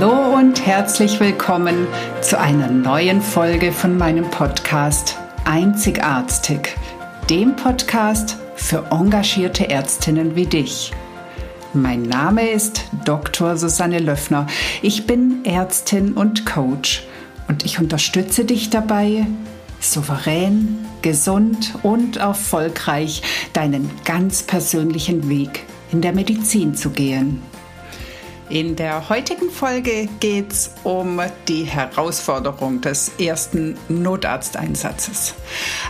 Hallo und herzlich willkommen zu einer neuen Folge von meinem Podcast Einzigartig, dem Podcast für engagierte Ärztinnen wie dich. Mein Name ist Dr. Susanne Löffner. Ich bin Ärztin und Coach und ich unterstütze dich dabei, souverän, gesund und erfolgreich deinen ganz persönlichen Weg in der Medizin zu gehen. In der heutigen Folge geht es um die Herausforderung des ersten Notarzteinsatzes.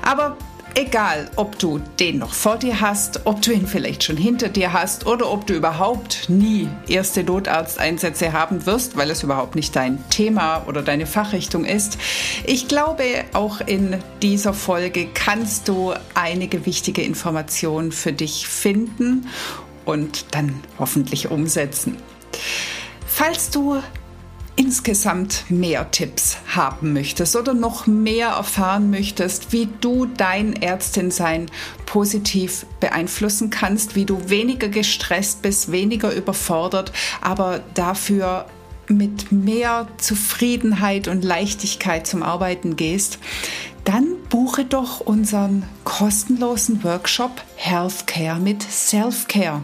Aber egal, ob du den noch vor dir hast, ob du ihn vielleicht schon hinter dir hast oder ob du überhaupt nie erste Notarzteinsätze haben wirst, weil es überhaupt nicht dein Thema oder deine Fachrichtung ist. Ich glaube, auch in dieser Folge kannst du einige wichtige Informationen für dich finden und dann hoffentlich umsetzen. Falls du insgesamt mehr Tipps haben möchtest oder noch mehr erfahren möchtest, wie du dein Ärztinsein positiv beeinflussen kannst, wie du weniger gestresst bist, weniger überfordert, aber dafür mit mehr Zufriedenheit und Leichtigkeit zum Arbeiten gehst, dann buche doch unseren kostenlosen Workshop Healthcare mit Self-Care.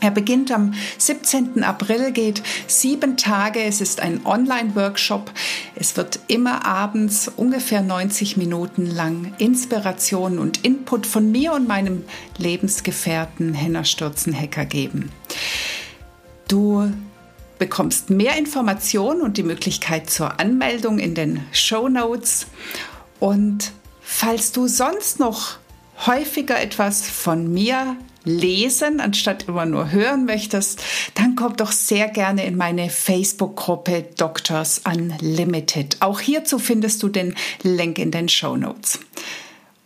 Er beginnt am 17. April, geht sieben Tage. Es ist ein Online-Workshop. Es wird immer abends ungefähr 90 Minuten lang Inspiration und Input von mir und meinem Lebensgefährten Henna Stürzen-Hecker geben. Du bekommst mehr Informationen und die Möglichkeit zur Anmeldung in den Show Notes. Und falls du sonst noch häufiger etwas von mir lesen, anstatt immer nur hören möchtest, dann komm doch sehr gerne in meine Facebook-Gruppe Doctors Unlimited. Auch hierzu findest du den Link in den Show Notes.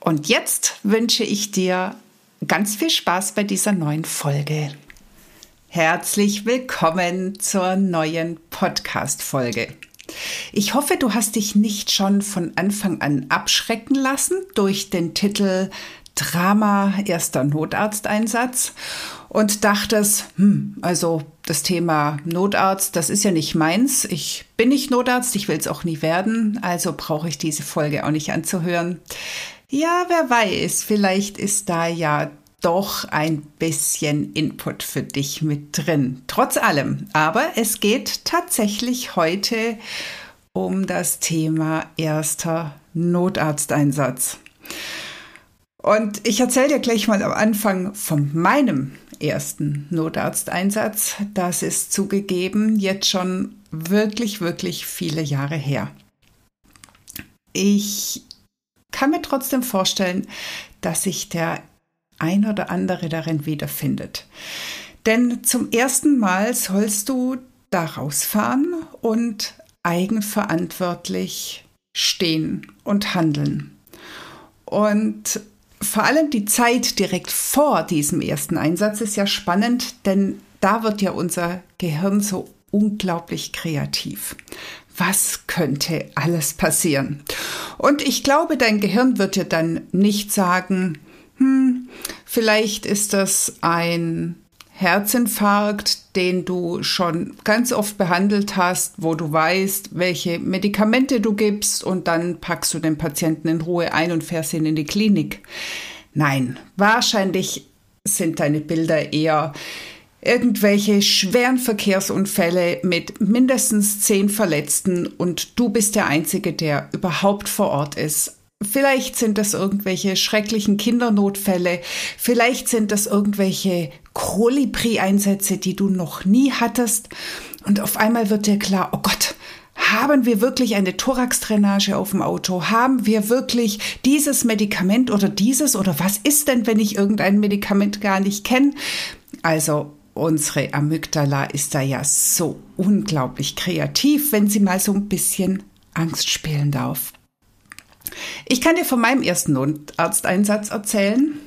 Und jetzt wünsche ich dir ganz viel Spaß bei dieser neuen Folge. Herzlich willkommen zur neuen Podcast-Folge. Ich hoffe, du hast dich nicht schon von Anfang an abschrecken lassen durch den Titel Drama erster Notarzteinsatz und dachtest, hm, also das Thema Notarzt, das ist ja nicht meins. Ich bin nicht Notarzt, ich will es auch nie werden, also brauche ich diese Folge auch nicht anzuhören. Ja, wer weiß, vielleicht ist da ja doch ein bisschen Input für dich mit drin. Trotz allem. Aber es geht tatsächlich heute um das Thema erster Notarzteinsatz. Und ich erzähle dir gleich mal am Anfang von meinem ersten Notarzteinsatz. Das ist zugegeben jetzt schon wirklich, wirklich viele Jahre her. Ich kann mir trotzdem vorstellen, dass sich der ein oder andere darin wiederfindet. Denn zum ersten Mal sollst du da rausfahren und eigenverantwortlich stehen und handeln. Und vor allem die Zeit direkt vor diesem ersten Einsatz ist ja spannend, denn da wird ja unser Gehirn so unglaublich kreativ. Was könnte alles passieren? Und ich glaube, dein Gehirn wird dir dann nicht sagen, hm, vielleicht ist das ein Herzinfarkt, den du schon ganz oft behandelt hast, wo du weißt, welche Medikamente du gibst und dann packst du den Patienten in Ruhe ein und fährst ihn in die Klinik. Nein, wahrscheinlich sind deine Bilder eher irgendwelche schweren Verkehrsunfälle mit mindestens zehn Verletzten und du bist der Einzige, der überhaupt vor Ort ist. Vielleicht sind das irgendwelche schrecklichen Kindernotfälle, vielleicht sind das irgendwelche Kolibri-Einsätze, die du noch nie hattest. Und auf einmal wird dir klar, oh Gott, haben wir wirklich eine Thoraxdrainage auf dem Auto? Haben wir wirklich dieses Medikament oder dieses? Oder was ist denn, wenn ich irgendein Medikament gar nicht kenne? Also unsere Amygdala ist da ja so unglaublich kreativ, wenn sie mal so ein bisschen Angst spielen darf. Ich kann dir von meinem ersten Notarzteinsatz erzählen.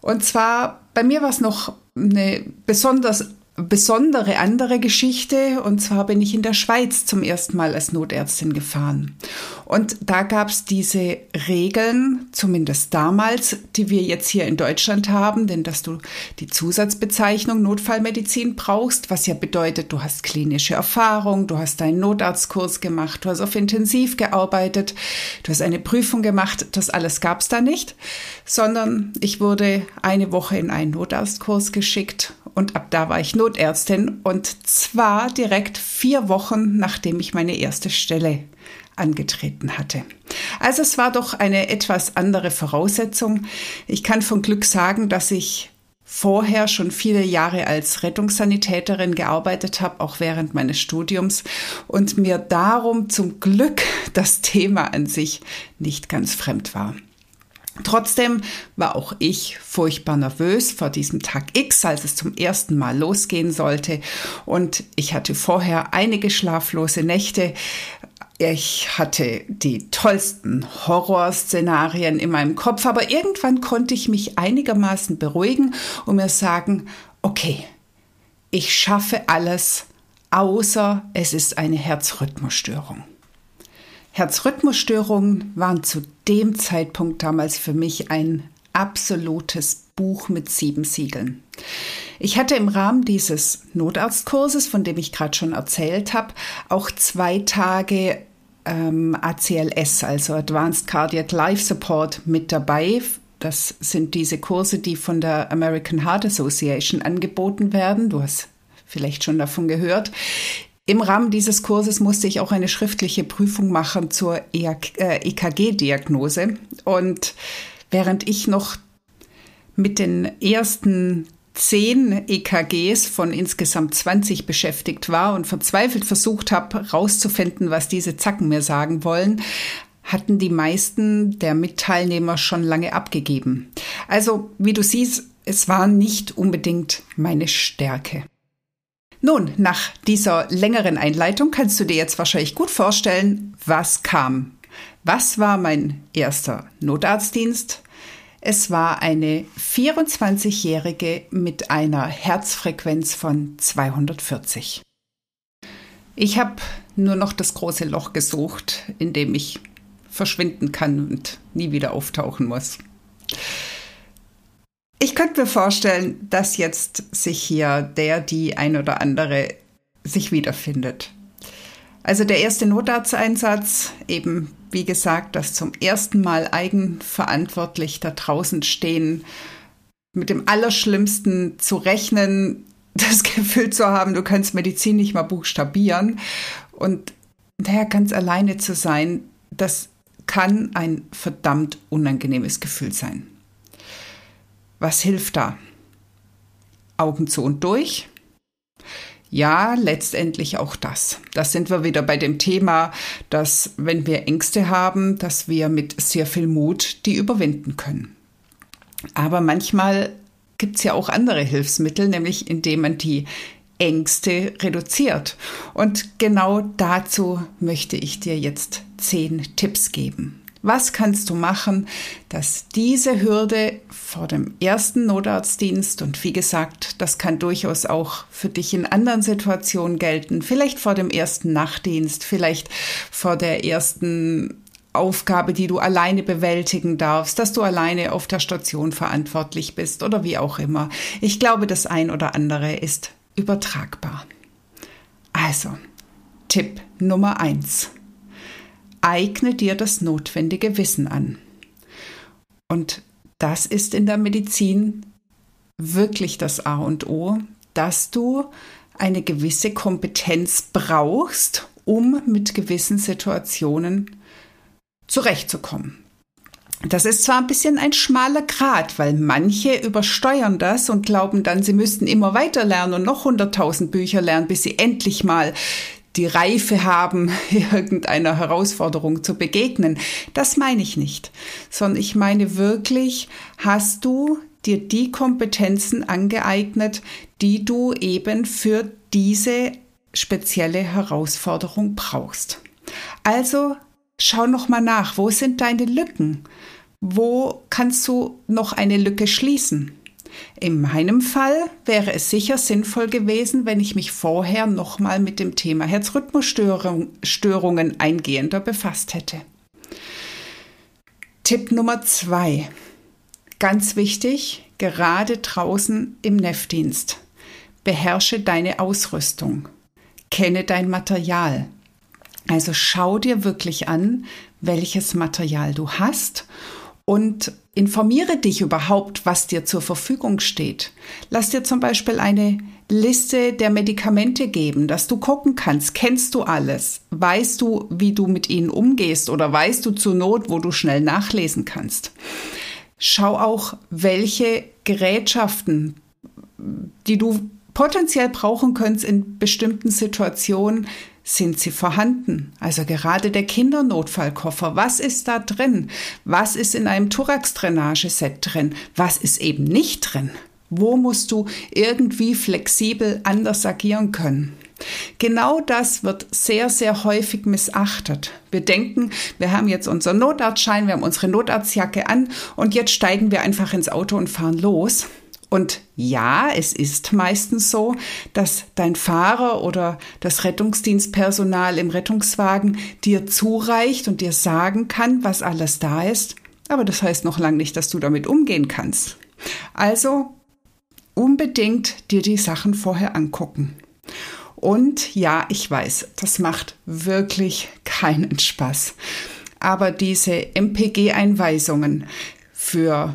Und zwar, bei mir war es noch eine besonders besondere andere Geschichte. Und zwar bin ich in der Schweiz zum ersten Mal als Notärztin gefahren. Und da gab es diese Regeln, zumindest damals, die wir jetzt hier in Deutschland haben, denn dass du die Zusatzbezeichnung Notfallmedizin brauchst, was ja bedeutet, du hast klinische Erfahrung, du hast deinen Notarztkurs gemacht, du hast auf Intensiv gearbeitet, du hast eine Prüfung gemacht, das alles gab es da nicht, sondern ich wurde eine Woche in einen Notarztkurs geschickt und ab da war ich Notärztin und zwar direkt vier Wochen, nachdem ich meine erste Stelle angetreten hatte. Also es war doch eine etwas andere Voraussetzung. Ich kann von Glück sagen, dass ich vorher schon viele Jahre als Rettungssanitäterin gearbeitet habe, auch während meines Studiums und mir darum zum Glück das Thema an sich nicht ganz fremd war. Trotzdem war auch ich furchtbar nervös vor diesem Tag X, als es zum ersten Mal losgehen sollte. Und ich hatte vorher einige schlaflose Nächte. Ich hatte die tollsten Horrorszenarien in meinem Kopf, aber irgendwann konnte ich mich einigermaßen beruhigen und mir sagen, okay, ich schaffe alles, außer es ist eine Herzrhythmusstörung. Herzrhythmusstörungen waren zu dem Zeitpunkt damals für mich ein absolutes Buch mit sieben Siegeln. Ich hatte im Rahmen dieses Notarztkurses, von dem ich gerade schon erzählt habe, auch zwei Tage ähm, ACLS, also Advanced Cardiac Life Support, mit dabei. Das sind diese Kurse, die von der American Heart Association angeboten werden. Du hast vielleicht schon davon gehört. Im Rahmen dieses Kurses musste ich auch eine schriftliche Prüfung machen zur EKG-Diagnose. E Und während ich noch mit den ersten zehn EKGs von insgesamt 20 beschäftigt war und verzweifelt versucht habe, herauszufinden, was diese Zacken mir sagen wollen, hatten die meisten der Mitteilnehmer schon lange abgegeben. Also, wie du siehst, es war nicht unbedingt meine Stärke. Nun, nach dieser längeren Einleitung kannst du dir jetzt wahrscheinlich gut vorstellen, was kam. Was war mein erster Notarztdienst? Es war eine 24-Jährige mit einer Herzfrequenz von 240. Ich habe nur noch das große Loch gesucht, in dem ich verschwinden kann und nie wieder auftauchen muss. Ich könnte mir vorstellen, dass jetzt sich hier der, die ein oder andere sich wiederfindet. Also der erste Notarzteinsatz, eben wie gesagt, das zum ersten Mal eigenverantwortlich da draußen stehen, mit dem Allerschlimmsten zu rechnen, das Gefühl zu haben, du kannst Medizin nicht mal buchstabieren und daher ganz alleine zu sein, das kann ein verdammt unangenehmes Gefühl sein. Was hilft da? Augen zu und durch? Ja, letztendlich auch das. Das sind wir wieder bei dem Thema, dass wenn wir Ängste haben, dass wir mit sehr viel Mut die überwinden können. Aber manchmal gibt es ja auch andere Hilfsmittel, nämlich indem man die Ängste reduziert. Und genau dazu möchte ich dir jetzt zehn Tipps geben. Was kannst du machen, dass diese Hürde vor dem ersten Notarztdienst und wie gesagt, das kann durchaus auch für dich in anderen Situationen gelten, vielleicht vor dem ersten Nachtdienst, vielleicht vor der ersten Aufgabe, die du alleine bewältigen darfst, dass du alleine auf der Station verantwortlich bist oder wie auch immer. Ich glaube, das ein oder andere ist übertragbar. Also, Tipp Nummer eins eigne dir das notwendige Wissen an. Und das ist in der Medizin wirklich das A und O, dass du eine gewisse Kompetenz brauchst, um mit gewissen Situationen zurechtzukommen. Das ist zwar ein bisschen ein schmaler Grat, weil manche übersteuern das und glauben dann, sie müssten immer weiter lernen und noch hunderttausend Bücher lernen, bis sie endlich mal die Reife haben, irgendeiner Herausforderung zu begegnen. Das meine ich nicht, sondern ich meine wirklich, hast du dir die Kompetenzen angeeignet, die du eben für diese spezielle Herausforderung brauchst. Also schau noch mal nach, wo sind deine Lücken? Wo kannst du noch eine Lücke schließen? In meinem Fall wäre es sicher sinnvoll gewesen, wenn ich mich vorher nochmal mit dem Thema Herzrhythmusstörungen eingehender befasst hätte. Tipp Nummer zwei. Ganz wichtig, gerade draußen im Neffdienst. Beherrsche deine Ausrüstung. Kenne dein Material. Also schau dir wirklich an, welches Material du hast und informiere dich überhaupt, was dir zur Verfügung steht. Lass dir zum Beispiel eine Liste der Medikamente geben, dass du gucken kannst, kennst du alles? Weißt du, wie du mit ihnen umgehst oder weißt du zur Not, wo du schnell nachlesen kannst? Schau auch, welche Gerätschaften, die du potenziell brauchen könntest in bestimmten Situationen, sind sie vorhanden? Also gerade der Kindernotfallkoffer, was ist da drin? Was ist in einem Thorax-Drainageset drin? Was ist eben nicht drin? Wo musst du irgendwie flexibel anders agieren können? Genau das wird sehr, sehr häufig missachtet. Wir denken, wir haben jetzt unseren Notarztschein, wir haben unsere Notarztjacke an und jetzt steigen wir einfach ins Auto und fahren los. Und ja, es ist meistens so, dass dein Fahrer oder das Rettungsdienstpersonal im Rettungswagen dir zureicht und dir sagen kann, was alles da ist. Aber das heißt noch lange nicht, dass du damit umgehen kannst. Also unbedingt dir die Sachen vorher angucken. Und ja, ich weiß, das macht wirklich keinen Spaß. Aber diese MPG-Einweisungen für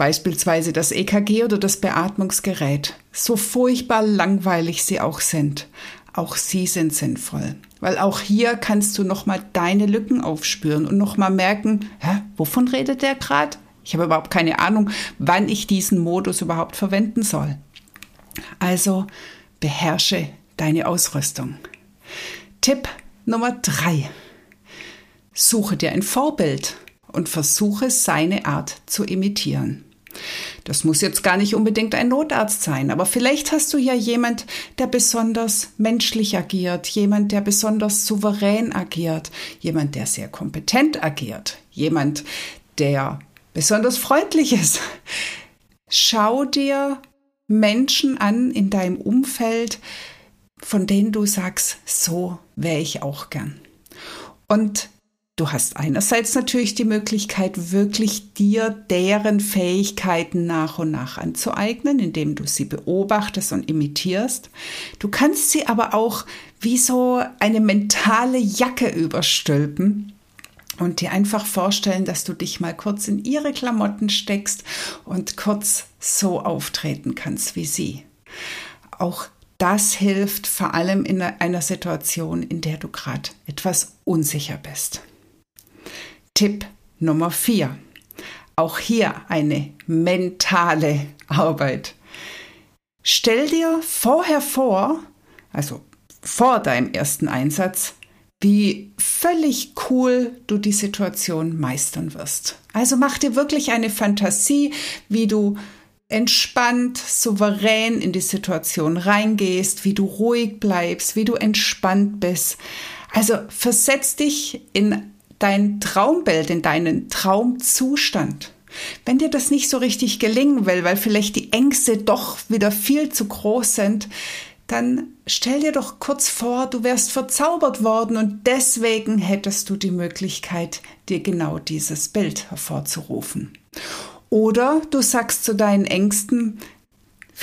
beispielsweise das EKG oder das Beatmungsgerät, so furchtbar langweilig sie auch sind, auch sie sind sinnvoll. Weil auch hier kannst du nochmal deine Lücken aufspüren und nochmal merken, hä, wovon redet der gerade? Ich habe überhaupt keine Ahnung, wann ich diesen Modus überhaupt verwenden soll. Also beherrsche deine Ausrüstung. Tipp Nummer drei. Suche dir ein Vorbild und versuche seine Art zu imitieren. Das muss jetzt gar nicht unbedingt ein Notarzt sein, aber vielleicht hast du ja jemand, der besonders menschlich agiert, jemand, der besonders souverän agiert, jemand, der sehr kompetent agiert, jemand, der besonders freundlich ist. Schau dir Menschen an in deinem Umfeld, von denen du sagst, so wäre ich auch gern. Und du hast einerseits natürlich die Möglichkeit, wirklich dir deren Fähigkeiten nach und nach anzueignen, indem du sie beobachtest und imitierst. Du kannst sie aber auch wie so eine mentale Jacke überstülpen und dir einfach vorstellen, dass du dich mal kurz in ihre Klamotten steckst und kurz so auftreten kannst wie sie. Auch das hilft vor allem in einer Situation, in der du gerade etwas unsicher bist. Tipp Nummer 4. Auch hier eine mentale Arbeit. Stell dir vorher vor, also vor deinem ersten Einsatz, wie völlig cool du die Situation meistern wirst. Also mach dir wirklich eine Fantasie, wie du entspannt, souverän in die Situation reingehst, wie du ruhig bleibst, wie du entspannt bist. Also versetz dich in dein Traumbild, in deinen Traumzustand. Wenn dir das nicht so richtig gelingen will, weil vielleicht die Ängste doch wieder viel zu groß sind, dann stell dir doch kurz vor, du wärst verzaubert worden und deswegen hättest du die Möglichkeit, dir genau dieses Bild hervorzurufen. Oder du sagst zu deinen Ängsten,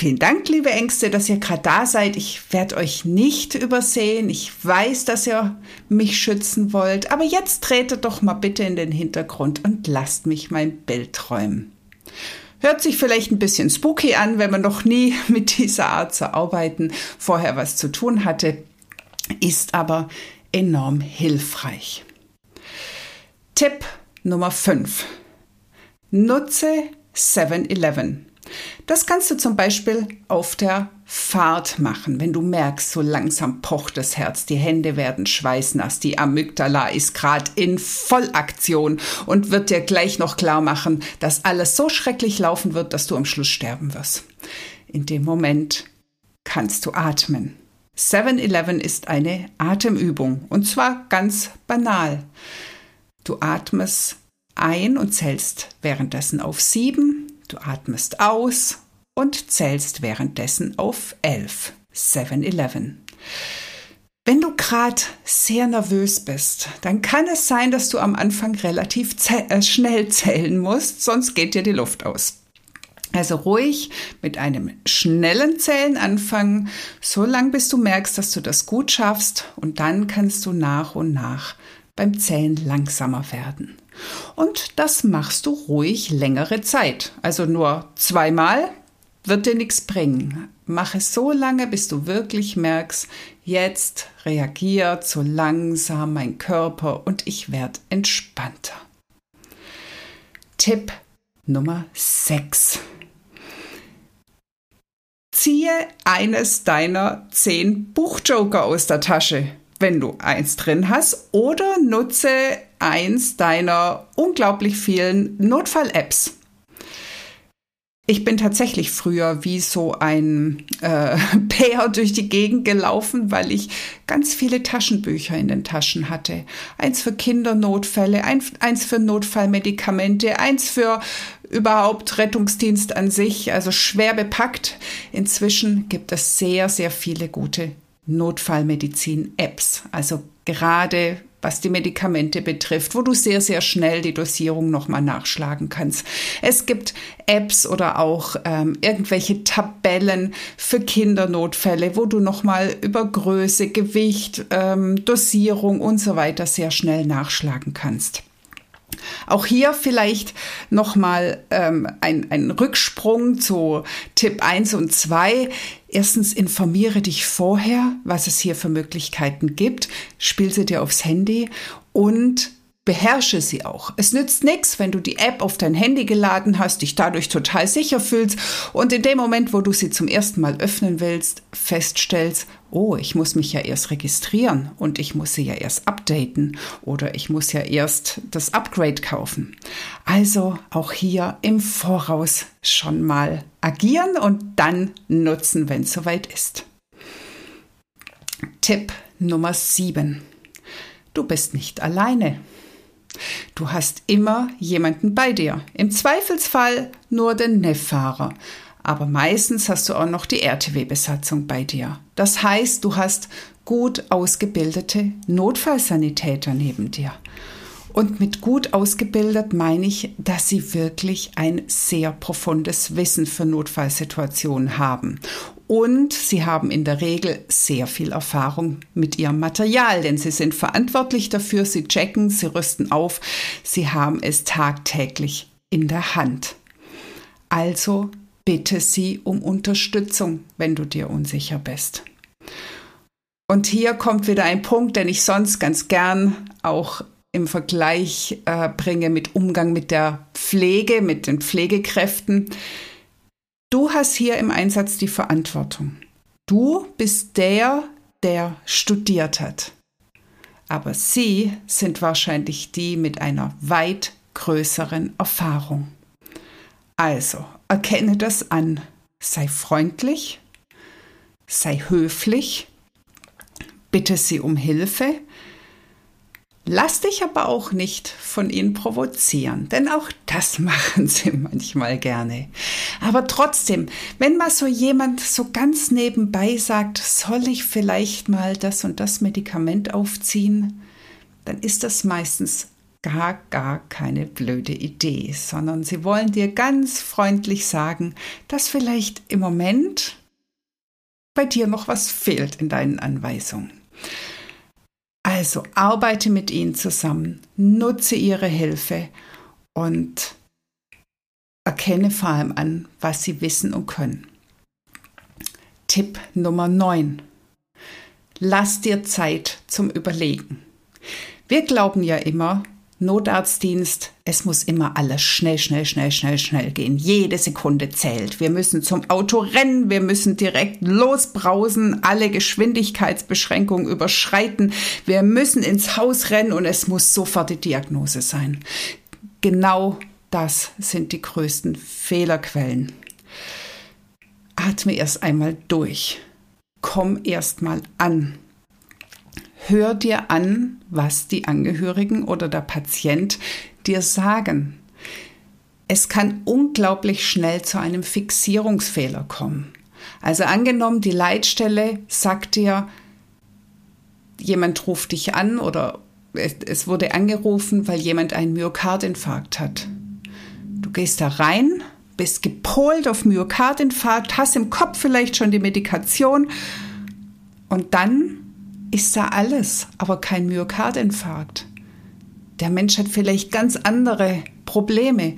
Vielen Dank, liebe Ängste, dass ihr gerade da seid. Ich werde euch nicht übersehen. Ich weiß, dass ihr mich schützen wollt. Aber jetzt tretet doch mal bitte in den Hintergrund und lasst mich mein Bild träumen. Hört sich vielleicht ein bisschen spooky an, wenn man noch nie mit dieser Art zu arbeiten vorher was zu tun hatte, ist aber enorm hilfreich. Tipp Nummer 5. Nutze 7-Eleven. Das kannst du zum Beispiel auf der Fahrt machen, wenn du merkst, so langsam pocht das Herz, die Hände werden schweißnass, die Amygdala ist gerade in Vollaktion und wird dir gleich noch klar machen, dass alles so schrecklich laufen wird, dass du am Schluss sterben wirst. In dem Moment kannst du atmen. 7-Eleven ist eine Atemübung und zwar ganz banal. Du atmest ein und zählst währenddessen auf sieben Du atmest aus und zählst währenddessen auf 11. 7-Eleven. Wenn du gerade sehr nervös bist, dann kann es sein, dass du am Anfang relativ äh, schnell zählen musst, sonst geht dir die Luft aus. Also ruhig mit einem schnellen Zählen anfangen, so lange bis du merkst, dass du das gut schaffst und dann kannst du nach und nach beim Zählen langsamer werden. Und das machst du ruhig längere Zeit. Also nur zweimal wird dir nichts bringen. Mach es so lange, bis du wirklich merkst, jetzt reagiert so langsam mein Körper und ich werde entspannter. Tipp Nummer 6. Ziehe eines deiner zehn Buchjoker aus der Tasche wenn du eins drin hast, oder nutze eins deiner unglaublich vielen Notfall-Apps. Ich bin tatsächlich früher wie so ein äh, Bär durch die Gegend gelaufen, weil ich ganz viele Taschenbücher in den Taschen hatte. Eins für Kindernotfälle, ein, eins für Notfallmedikamente, eins für überhaupt Rettungsdienst an sich, also schwer bepackt. Inzwischen gibt es sehr, sehr viele gute Notfallmedizin-Apps. Also gerade was die Medikamente betrifft, wo du sehr, sehr schnell die Dosierung nochmal nachschlagen kannst. Es gibt Apps oder auch ähm, irgendwelche Tabellen für Kindernotfälle, wo du nochmal über Größe, Gewicht, ähm, Dosierung und so weiter sehr schnell nachschlagen kannst. Auch hier vielleicht nochmal ähm, ein, ein Rücksprung zu Tipp 1 und 2. Erstens informiere dich vorher, was es hier für Möglichkeiten gibt. Spiel sie dir aufs Handy und beherrsche sie auch. Es nützt nichts, wenn du die App auf dein Handy geladen hast, dich dadurch total sicher fühlst und in dem Moment, wo du sie zum ersten Mal öffnen willst, feststellst, oh, ich muss mich ja erst registrieren und ich muss sie ja erst updaten oder ich muss ja erst das Upgrade kaufen. Also auch hier im Voraus schon mal agieren und dann nutzen, wenn es soweit ist. Tipp Nummer 7. Du bist nicht alleine. Du hast immer jemanden bei dir. Im Zweifelsfall nur den Neffahrer. Aber meistens hast du auch noch die RTW-Besatzung bei dir. Das heißt, du hast gut ausgebildete Notfallsanitäter neben dir. Und mit gut ausgebildet meine ich, dass sie wirklich ein sehr profundes Wissen für Notfallsituationen haben. Und sie haben in der Regel sehr viel Erfahrung mit ihrem Material, denn sie sind verantwortlich dafür, sie checken, sie rüsten auf, sie haben es tagtäglich in der Hand. Also bitte sie um Unterstützung, wenn du dir unsicher bist. Und hier kommt wieder ein Punkt, den ich sonst ganz gern auch im Vergleich äh, bringe mit Umgang mit der Pflege, mit den Pflegekräften. Du hast hier im Einsatz die Verantwortung. Du bist der, der studiert hat. Aber sie sind wahrscheinlich die mit einer weit größeren Erfahrung. Also, erkenne das an. Sei freundlich, sei höflich, bitte sie um Hilfe, Lass dich aber auch nicht von ihnen provozieren, denn auch das machen sie manchmal gerne. Aber trotzdem, wenn mal so jemand so ganz nebenbei sagt, soll ich vielleicht mal das und das Medikament aufziehen, dann ist das meistens gar, gar keine blöde Idee, sondern sie wollen dir ganz freundlich sagen, dass vielleicht im Moment bei dir noch was fehlt in deinen Anweisungen. Also arbeite mit ihnen zusammen, nutze ihre Hilfe und erkenne vor allem an, was sie wissen und können. Tipp Nummer 9. Lass dir Zeit zum Überlegen. Wir glauben ja immer, Notarztdienst, es muss immer alles schnell, schnell, schnell, schnell, schnell gehen. Jede Sekunde zählt. Wir müssen zum Auto rennen, wir müssen direkt losbrausen, alle Geschwindigkeitsbeschränkungen überschreiten. Wir müssen ins Haus rennen und es muss sofort die Diagnose sein. Genau das sind die größten Fehlerquellen. Atme erst einmal durch. Komm erst mal an hör dir an, was die Angehörigen oder der Patient dir sagen. es kann unglaublich schnell zu einem Fixierungsfehler kommen. Also angenommen, die Leitstelle sagt dir, jemand ruft dich an oder es wurde angerufen, weil jemand einen Myokardinfarkt hat. Du gehst da rein, bist gepolt auf Myokardinfarkt, hast im Kopf vielleicht schon die Medikation und dann ist da alles, aber kein Myokardinfarkt. Der Mensch hat vielleicht ganz andere Probleme.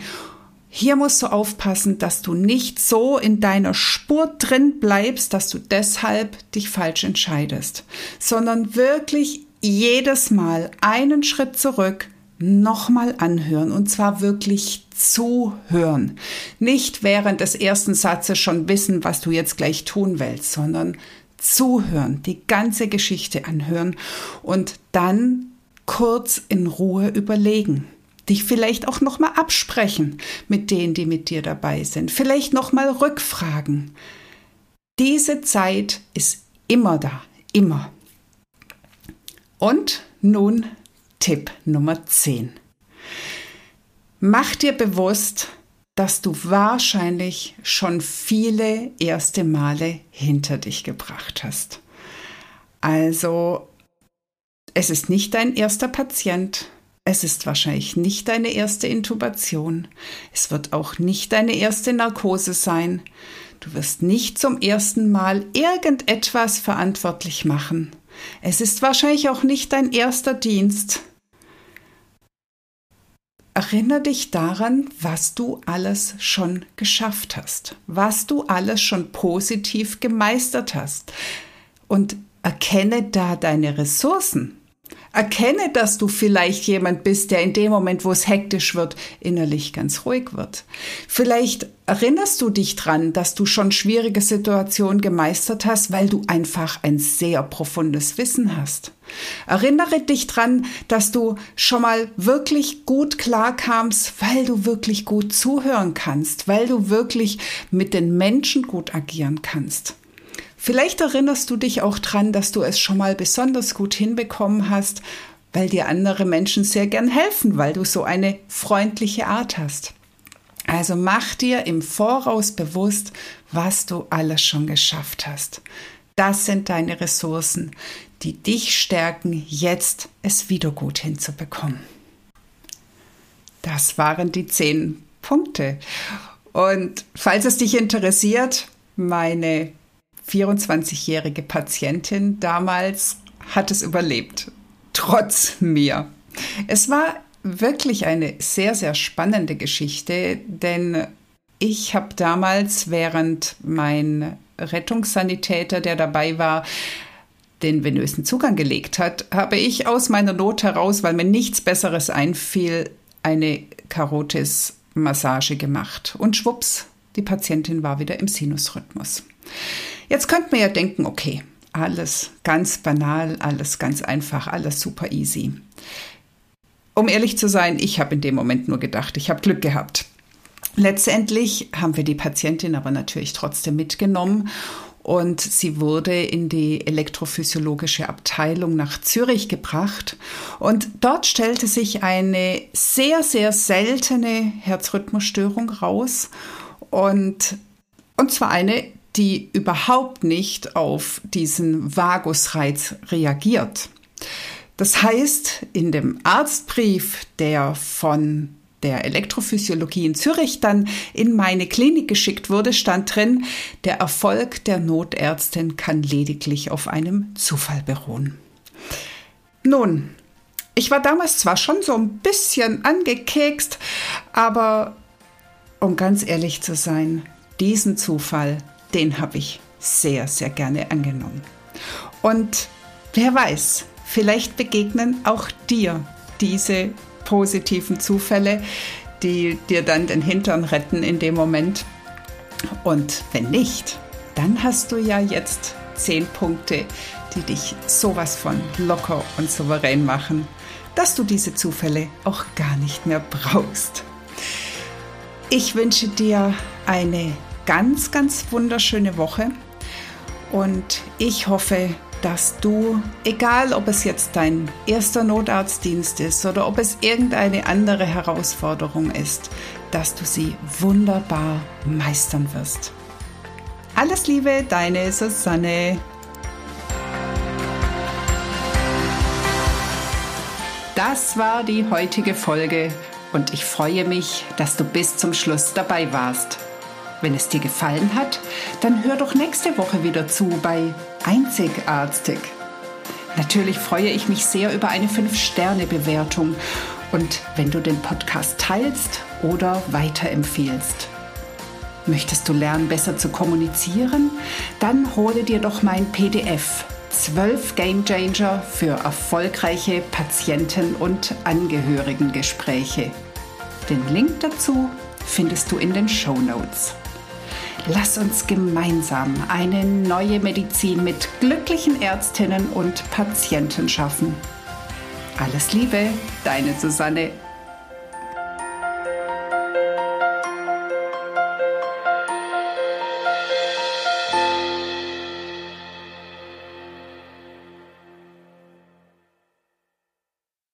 Hier musst du aufpassen, dass du nicht so in deiner Spur drin bleibst, dass du deshalb dich falsch entscheidest, sondern wirklich jedes Mal einen Schritt zurück, nochmal anhören und zwar wirklich zuhören. Nicht während des ersten Satzes schon wissen, was du jetzt gleich tun willst, sondern zuhören, die ganze Geschichte anhören und dann kurz in Ruhe überlegen. Dich vielleicht auch nochmal absprechen mit denen, die mit dir dabei sind. Vielleicht nochmal rückfragen. Diese Zeit ist immer da, immer. Und nun Tipp Nummer 10. Mach dir bewusst, dass du wahrscheinlich schon viele erste Male hinter dich gebracht hast. Also, es ist nicht dein erster Patient, es ist wahrscheinlich nicht deine erste Intubation, es wird auch nicht deine erste Narkose sein, du wirst nicht zum ersten Mal irgendetwas verantwortlich machen. Es ist wahrscheinlich auch nicht dein erster Dienst. Erinnere dich daran, was du alles schon geschafft hast, was du alles schon positiv gemeistert hast und erkenne da deine Ressourcen. Erkenne, dass du vielleicht jemand bist, der in dem Moment, wo es hektisch wird, innerlich ganz ruhig wird. Vielleicht erinnerst du dich dran, dass du schon schwierige Situationen gemeistert hast, weil du einfach ein sehr profundes Wissen hast. Erinnere dich dran, dass du schon mal wirklich gut klarkamst, weil du wirklich gut zuhören kannst, weil du wirklich mit den Menschen gut agieren kannst. Vielleicht erinnerst du dich auch dran, dass du es schon mal besonders gut hinbekommen hast, weil dir andere Menschen sehr gern helfen, weil du so eine freundliche Art hast. Also mach dir im Voraus bewusst, was du alles schon geschafft hast. Das sind deine Ressourcen, die dich stärken, jetzt es wieder gut hinzubekommen. Das waren die zehn Punkte. Und falls es dich interessiert, meine 24-jährige Patientin damals hat es überlebt, trotz mir. Es war wirklich eine sehr, sehr spannende Geschichte, denn ich habe damals, während mein Rettungssanitäter, der dabei war, den venösen Zugang gelegt hat, habe ich aus meiner Not heraus, weil mir nichts Besseres einfiel, eine Karotis-Massage gemacht. Und schwupps, die Patientin war wieder im Sinusrhythmus. Jetzt könnte man ja denken, okay, alles ganz banal, alles ganz einfach, alles super easy. Um ehrlich zu sein, ich habe in dem Moment nur gedacht, ich habe Glück gehabt. Letztendlich haben wir die Patientin aber natürlich trotzdem mitgenommen und sie wurde in die elektrophysiologische Abteilung nach Zürich gebracht und dort stellte sich eine sehr, sehr seltene Herzrhythmusstörung raus und, und zwar eine, die überhaupt nicht auf diesen Vagusreiz reagiert. Das heißt, in dem Arztbrief, der von der Elektrophysiologie in Zürich dann in meine Klinik geschickt wurde, stand drin, der Erfolg der Notärztin kann lediglich auf einem Zufall beruhen. Nun, ich war damals zwar schon so ein bisschen angekekst, aber um ganz ehrlich zu sein, diesen Zufall den habe ich sehr, sehr gerne angenommen. Und wer weiß, vielleicht begegnen auch dir diese positiven Zufälle, die dir dann den Hintern retten in dem Moment. Und wenn nicht, dann hast du ja jetzt zehn Punkte, die dich sowas von locker und souverän machen, dass du diese Zufälle auch gar nicht mehr brauchst. Ich wünsche dir eine ganz, ganz wunderschöne Woche und ich hoffe, dass du, egal ob es jetzt dein erster Notarztdienst ist oder ob es irgendeine andere Herausforderung ist, dass du sie wunderbar meistern wirst. Alles Liebe, deine Susanne. Das war die heutige Folge und ich freue mich, dass du bis zum Schluss dabei warst. Wenn es dir gefallen hat, dann hör doch nächste Woche wieder zu bei Einzigartig. Natürlich freue ich mich sehr über eine 5-Sterne-Bewertung und wenn du den Podcast teilst oder weiterempfiehlst. Möchtest du lernen, besser zu kommunizieren? Dann hole dir doch mein PDF 12 Game Changer für erfolgreiche Patienten- und Angehörigengespräche. Den Link dazu findest du in den Show Notes. Lass uns gemeinsam eine neue Medizin mit glücklichen Ärztinnen und Patienten schaffen. Alles Liebe, deine Susanne.